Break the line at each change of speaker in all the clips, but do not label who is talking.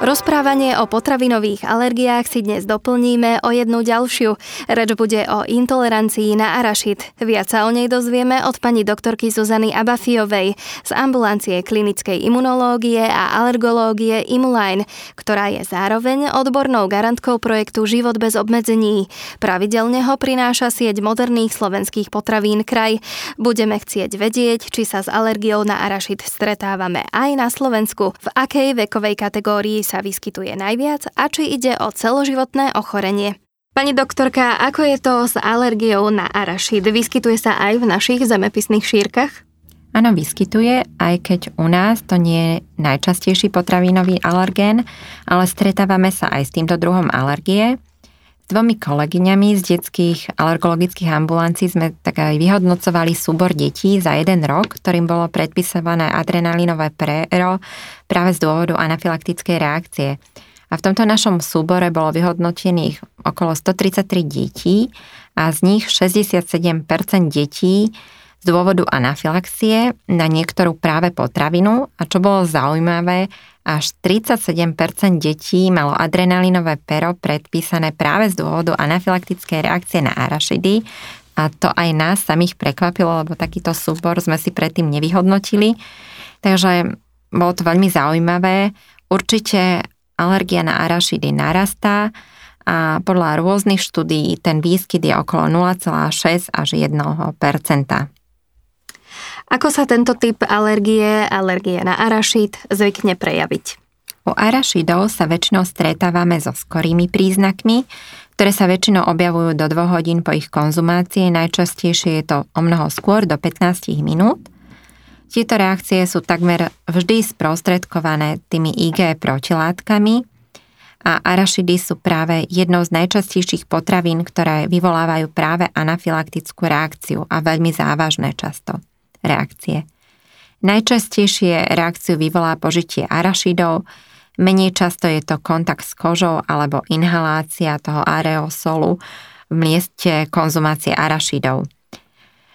Rozprávanie o potravinových alergiách si dnes doplníme o jednu ďalšiu. Reč bude o intolerancii na arašid. Viac sa o nej dozvieme od pani doktorky Zuzany Abafiovej z ambulancie klinickej imunológie a alergológie Imuline, ktorá je zároveň odbornou garantkou projektu Život bez obmedzení. Pravidelne ho prináša sieť moderných slovenských potravín kraj. Budeme chcieť vedieť, či sa s alergiou na arašid stretávame aj na Slovensku, v akej vekovej kategórii sa vyskytuje najviac a či ide o celoživotné ochorenie. Pani doktorka, ako je to s alergiou na arašid? Vyskytuje sa aj v našich zemepisných šírkach?
Áno, vyskytuje, aj keď u nás to nie je najčastejší potravinový alergén, ale stretávame sa aj s týmto druhom alergie. Dvomi kolegyňami z detských alergologických ambulancií sme tak aj vyhodnocovali súbor detí za jeden rok, ktorým bolo predpisované adrenalinové pero práve z dôvodu anafylaktickej reakcie. A v tomto našom súbore bolo vyhodnotených okolo 133 detí a z nich 67% detí z dôvodu anafilaxie na niektorú práve potravinu a čo bolo zaujímavé, až 37% detí malo adrenalinové pero predpísané práve z dôvodu anafylaktickej reakcie na arašidy a to aj nás samých prekvapilo, lebo takýto súbor sme si predtým nevyhodnotili. Takže bolo to veľmi zaujímavé. Určite alergia na arašidy narastá a podľa rôznych štúdií ten výskyt je okolo 0,6 až 1
Ako sa tento typ alergie, alergie na arašid, zvykne prejaviť?
U arašidov sa väčšinou stretávame so skorými príznakmi, ktoré sa väčšinou objavujú do 2 hodín po ich konzumácii. Najčastejšie je to o mnoho skôr, do 15 minút. Tieto reakcie sú takmer vždy sprostredkované tými IG protilátkami a arašidy sú práve jednou z najčastejších potravín, ktoré vyvolávajú práve anafylaktickú reakciu a veľmi závažné často reakcie. Najčastejšie reakciu vyvolá požitie arašidov, menej často je to kontakt s kožou alebo inhalácia toho aerosolu v mieste konzumácie arašidov.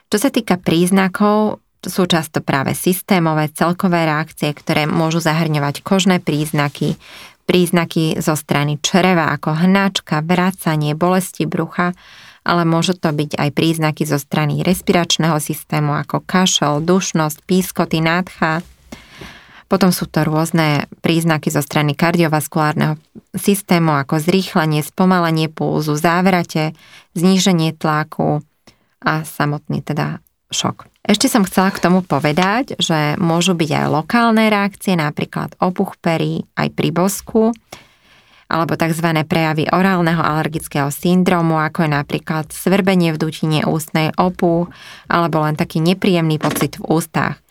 Čo sa týka príznakov, sú často práve systémové celkové reakcie, ktoré môžu zahrňovať kožné príznaky, príznaky zo strany čreva ako hnačka, vracanie, bolesti brucha, ale môžu to byť aj príznaky zo strany respiračného systému ako kašel, dušnosť, pískoty, nádcha. Potom sú to rôzne príznaky zo strany kardiovaskulárneho systému ako zrýchlenie, spomalenie pulzu, závrate, zníženie tlaku a samotný teda šok. Ešte som chcela k tomu povedať, že môžu byť aj lokálne reakcie, napríklad opuch pery aj pri bosku, alebo tzv. prejavy orálneho alergického syndromu, ako je napríklad svrbenie v dutine ústnej opu, alebo len taký nepríjemný pocit v ústach.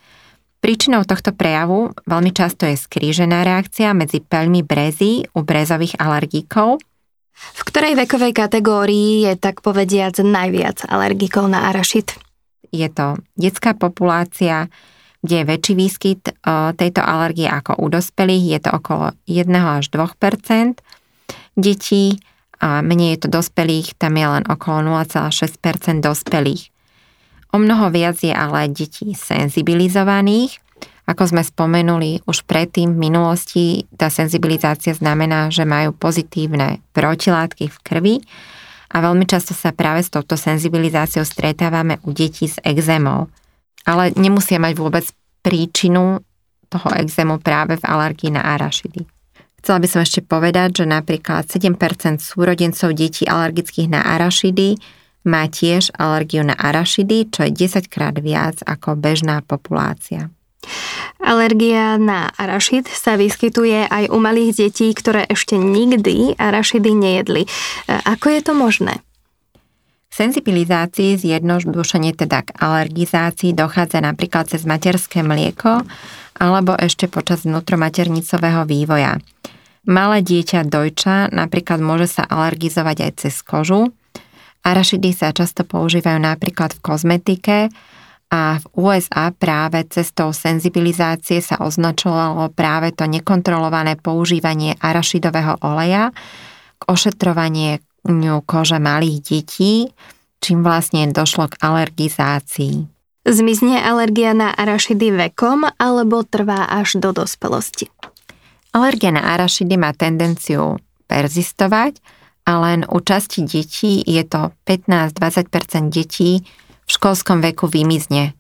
Príčinou tohto prejavu veľmi často je skrížená reakcia medzi peľmi brezy u brezových alergikov.
V ktorej vekovej kategórii je tak povediac najviac alergikov na arašid?
je to detská populácia, kde je väčší výskyt e, tejto alergie ako u dospelých, je to okolo 1 až 2% detí a menej je to dospelých, tam je len okolo 0,6% dospelých. O mnoho viac je ale detí senzibilizovaných. Ako sme spomenuli už predtým v minulosti, tá senzibilizácia znamená, že majú pozitívne protilátky v krvi a veľmi často sa práve s touto senzibilizáciou stretávame u detí s exémou. Ale nemusia mať vôbec príčinu toho exému práve v alergii na arašidy. Chcela by som ešte povedať, že napríklad 7% súrodencov detí alergických na arašidy má tiež alergiu na arašidy, čo je 10 krát viac ako bežná populácia.
Alergia na arašid sa vyskytuje aj u malých detí, ktoré ešte nikdy arašidy nejedli. E, ako je to možné?
K senzibilizácii zjednodušenie teda k alergizácii dochádza napríklad cez materské mlieko alebo ešte počas vnútromaternicového vývoja. Malé dieťa dojča napríklad môže sa alergizovať aj cez kožu. Arašidy sa často používajú napríklad v kozmetike, a v USA práve cestou senzibilizácie sa označovalo práve to nekontrolované používanie arašidového oleja k ošetrovaniu kože malých detí, čím vlastne došlo k alergizácii.
Zmizne alergia na arašidy vekom alebo trvá až do dospelosti?
Alergia na arašidy má tendenciu perzistovať a len u časti detí je to 15-20% detí v školskom veku vymizne.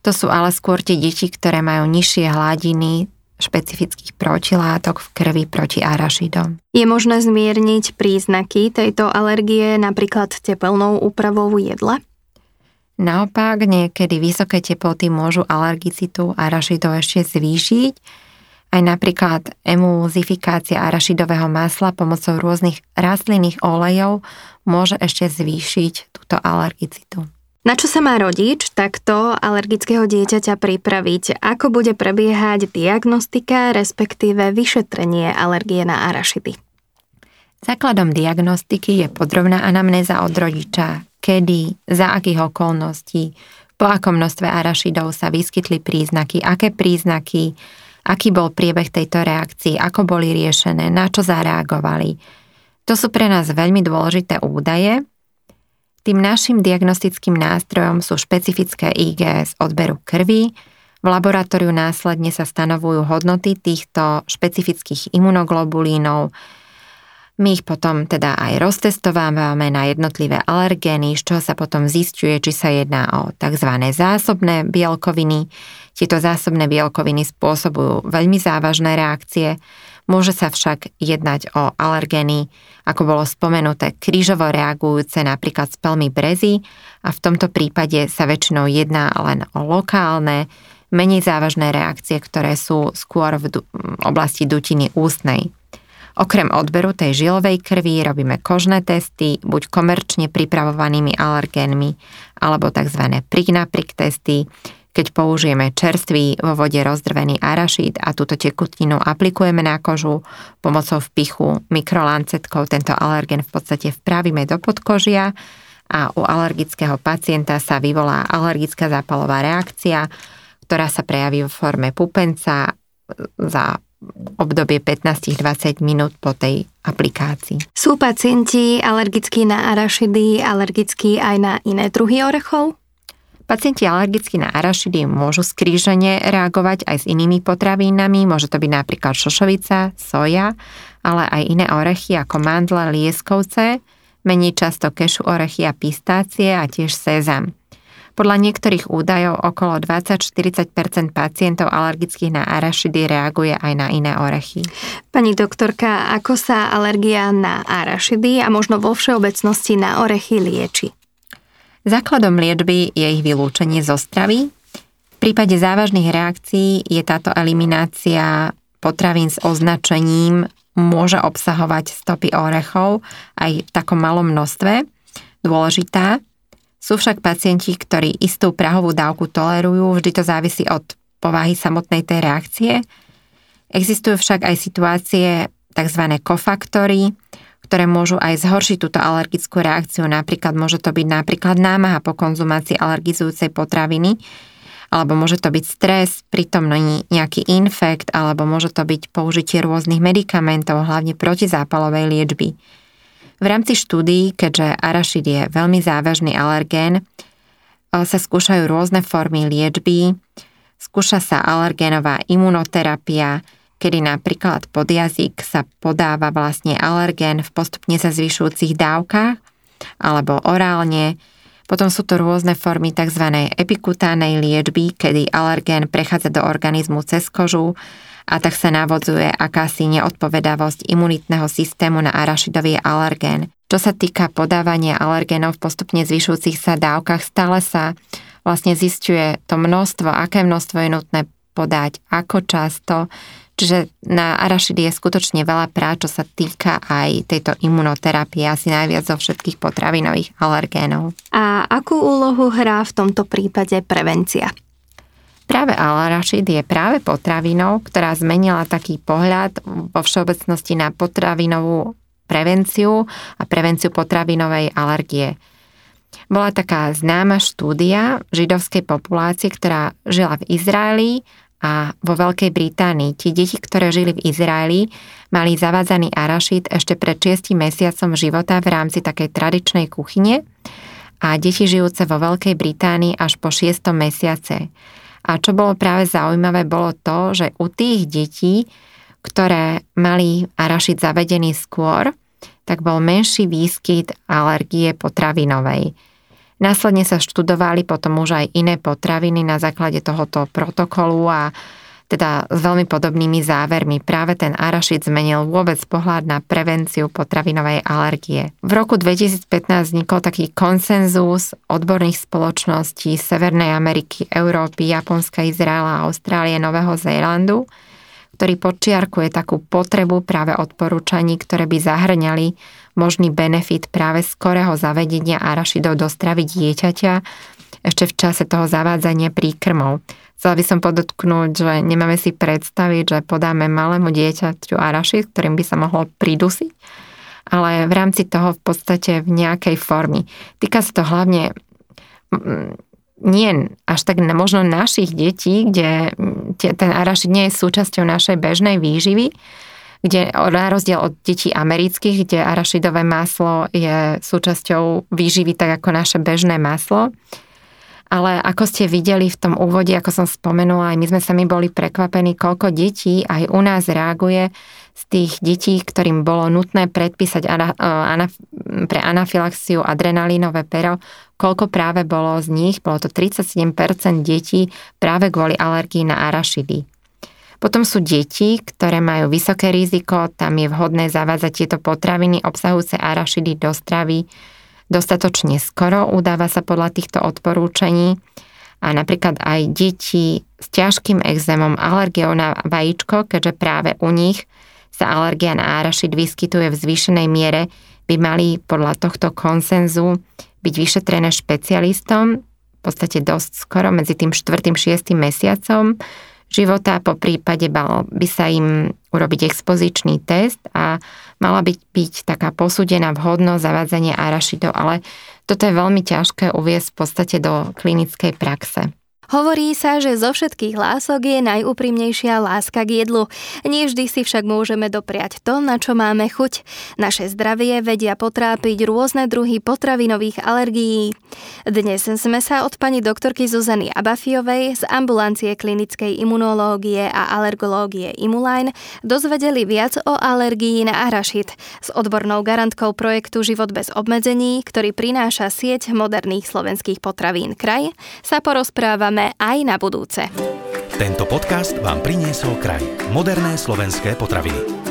To sú ale skôr tie deti, ktoré majú nižšie hladiny špecifických protilátok v krvi proti arašidom.
Je možné zmierniť príznaky tejto alergie napríklad tepelnou úpravou jedla?
Naopak, niekedy vysoké teploty môžu alergicitu arašidov ešte zvýšiť. Aj napríklad emulzifikácia arašidového masla pomocou rôznych rastlinných olejov môže ešte zvýšiť túto alergicitu.
Na čo sa má rodič takto alergického dieťaťa pripraviť? Ako bude prebiehať diagnostika, respektíve vyšetrenie alergie na arašidy?
Základom diagnostiky je podrobná anamnéza od rodiča, kedy, za akých okolností, po akom množstve arašidov sa vyskytli príznaky, aké príznaky, aký bol priebeh tejto reakcie, ako boli riešené, na čo zareagovali. To sú pre nás veľmi dôležité údaje. Tým našim diagnostickým nástrojom sú špecifické IgS odberu krvi. V laboratóriu následne sa stanovujú hodnoty týchto špecifických imunoglobulínov, my ich potom teda aj roztestovávame na jednotlivé alergény, z čoho sa potom zistuje, či sa jedná o tzv. zásobné bielkoviny. Tieto zásobné bielkoviny spôsobujú veľmi závažné reakcie. Môže sa však jednať o alergény, ako bolo spomenuté, krížovo reagujúce napríklad z pelmy brezy a v tomto prípade sa väčšinou jedná len o lokálne, menej závažné reakcie, ktoré sú skôr v oblasti dutiny ústnej. Okrem odberu tej žilovej krvi robíme kožné testy, buď komerčne pripravovanými alergénmi, alebo tzv. prik testy, keď použijeme čerstvý vo vode rozdrvený arašid a túto tekutinu aplikujeme na kožu pomocou vpichu mikrolancetkov, tento alergen v podstate vpravíme do podkožia a u alergického pacienta sa vyvolá alergická zápalová reakcia, ktorá sa prejaví vo forme pupenca za obdobie 15-20 minút po tej aplikácii.
Sú pacienti alergickí na arašidy, alergickí aj na iné druhy orechov?
Pacienti alergickí na arašidy môžu skrížene reagovať aj s inými potravinami, môže to byť napríklad šošovica, soja, ale aj iné orechy ako mandle, lieskovce, menej často kešu orechy a pistácie a tiež sezam. Podľa niektorých údajov okolo 20-40% pacientov alergických na arašidy reaguje aj na iné orechy.
Pani doktorka, ako sa alergia na arašidy a možno vo všeobecnosti na orechy lieči?
Základom liečby je ich vylúčenie zo stravy. V prípade závažných reakcií je táto eliminácia potravín s označením môže obsahovať stopy orechov aj v takom malom množstve. Dôležitá, sú však pacienti, ktorí istú prahovú dávku tolerujú, vždy to závisí od povahy samotnej tej reakcie. Existujú však aj situácie tzv. kofaktory, ktoré môžu aj zhoršiť túto alergickú reakciu. Napríklad môže to byť napríklad námaha po konzumácii alergizujúcej potraviny, alebo môže to byť stres, prítomný nejaký infekt, alebo môže to byť použitie rôznych medikamentov, hlavne protizápalovej liečby. V rámci štúdií, keďže arašid je veľmi závažný alergén, sa skúšajú rôzne formy liečby, skúša sa alergénová imunoterapia, kedy napríklad pod jazyk sa podáva vlastne alergén v postupne sa zvyšujúcich dávkach, alebo orálne. Potom sú to rôzne formy tzv. epikutánej liečby, kedy alergén prechádza do organizmu cez kožu a tak sa navodzuje akási neodpovedavosť imunitného systému na arašidový alergén. Čo sa týka podávania alergénov v postupne zvyšujúcich sa dávkach, stále sa vlastne zistuje to množstvo, aké množstvo je nutné podať, ako často. Čiže na arašidy je skutočne veľa prác, čo sa týka aj tejto imunoterapie, asi najviac zo všetkých potravinových alergénov.
A akú úlohu hrá v tomto prípade prevencia?
Práve alarašid je práve potravinou, ktorá zmenila taký pohľad vo všeobecnosti na potravinovú prevenciu a prevenciu potravinovej alergie. Bola taká známa štúdia židovskej populácie, ktorá žila v Izraeli a vo Veľkej Británii. Tí deti, ktoré žili v Izraeli, mali zavádzaný arašid ešte pred 6 mesiacom života v rámci takej tradičnej kuchyne a deti žijúce vo Veľkej Británii až po 6. mesiace. A čo bolo práve zaujímavé, bolo to, že u tých detí, ktoré mali arašid zavedený skôr, tak bol menší výskyt alergie potravinovej. Následne sa študovali potom už aj iné potraviny na základe tohoto protokolu a teda s veľmi podobnými závermi. Práve ten arašid zmenil vôbec pohľad na prevenciu potravinovej alergie. V roku 2015 vznikol taký konsenzus odborných spoločností Severnej Ameriky, Európy, Japonska, Izraela, Austrálie, Nového Zélandu, ktorý počiarkuje takú potrebu práve odporúčaní, ktoré by zahrňali možný benefit práve skorého zavedenia arašidov do stravy dieťaťa ešte v čase toho zavádzania príkrmov. Chcela by som podotknúť, že nemáme si predstaviť, že podáme malému dieťaťu arašid, ktorým by sa mohlo pridusiť, ale v rámci toho v podstate v nejakej formy. Týka sa to hlavne nie až tak možno našich detí, kde ten arašid nie je súčasťou našej bežnej výživy, kde na rozdiel od detí amerických, kde arašidové maslo je súčasťou výživy tak ako naše bežné maslo, ale ako ste videli v tom úvode, ako som spomenula, aj my sme sami boli prekvapení, koľko detí aj u nás reaguje z tých detí, ktorým bolo nutné predpísať ana, e, ana, pre anafilaxiu adrenalínové pero, koľko práve bolo z nich, bolo to 37% detí práve kvôli alergii na arašidy. Potom sú deti, ktoré majú vysoké riziko, tam je vhodné zavádzať tieto potraviny obsahujúce arašidy do stravy dostatočne skoro, udáva sa podľa týchto odporúčaní a napríklad aj deti s ťažkým exémom, alergiou na vajíčko, keďže práve u nich sa alergia na árašid vyskytuje v zvýšenej miere, by mali podľa tohto konsenzu byť vyšetrené špecialistom, v podstate dosť skoro medzi tým 4. 6. mesiacom, života, po prípade by sa im urobiť expozičný test a mala byť, byť taká posúdená vhodnosť zavádzania arašidov, ale toto je veľmi ťažké uviesť v podstate do klinickej praxe.
Hovorí sa, že zo všetkých lások je najúprimnejšia láska k jedlu. Nie vždy si však môžeme dopriať to, na čo máme chuť. Naše zdravie vedia potrápiť rôzne druhy potravinových alergií. Dnes sme sa od pani doktorky Zuzany Abafiovej z ambulancie klinickej imunológie a alergológie Imuline dozvedeli viac o alergii na arašid s odbornou garantkou projektu Život bez obmedzení, ktorý prináša sieť moderných slovenských potravín kraj, sa porozprávame budeme aj na budúce.
Tento podcast vám priniesol kraj. Moderné slovenské potraviny.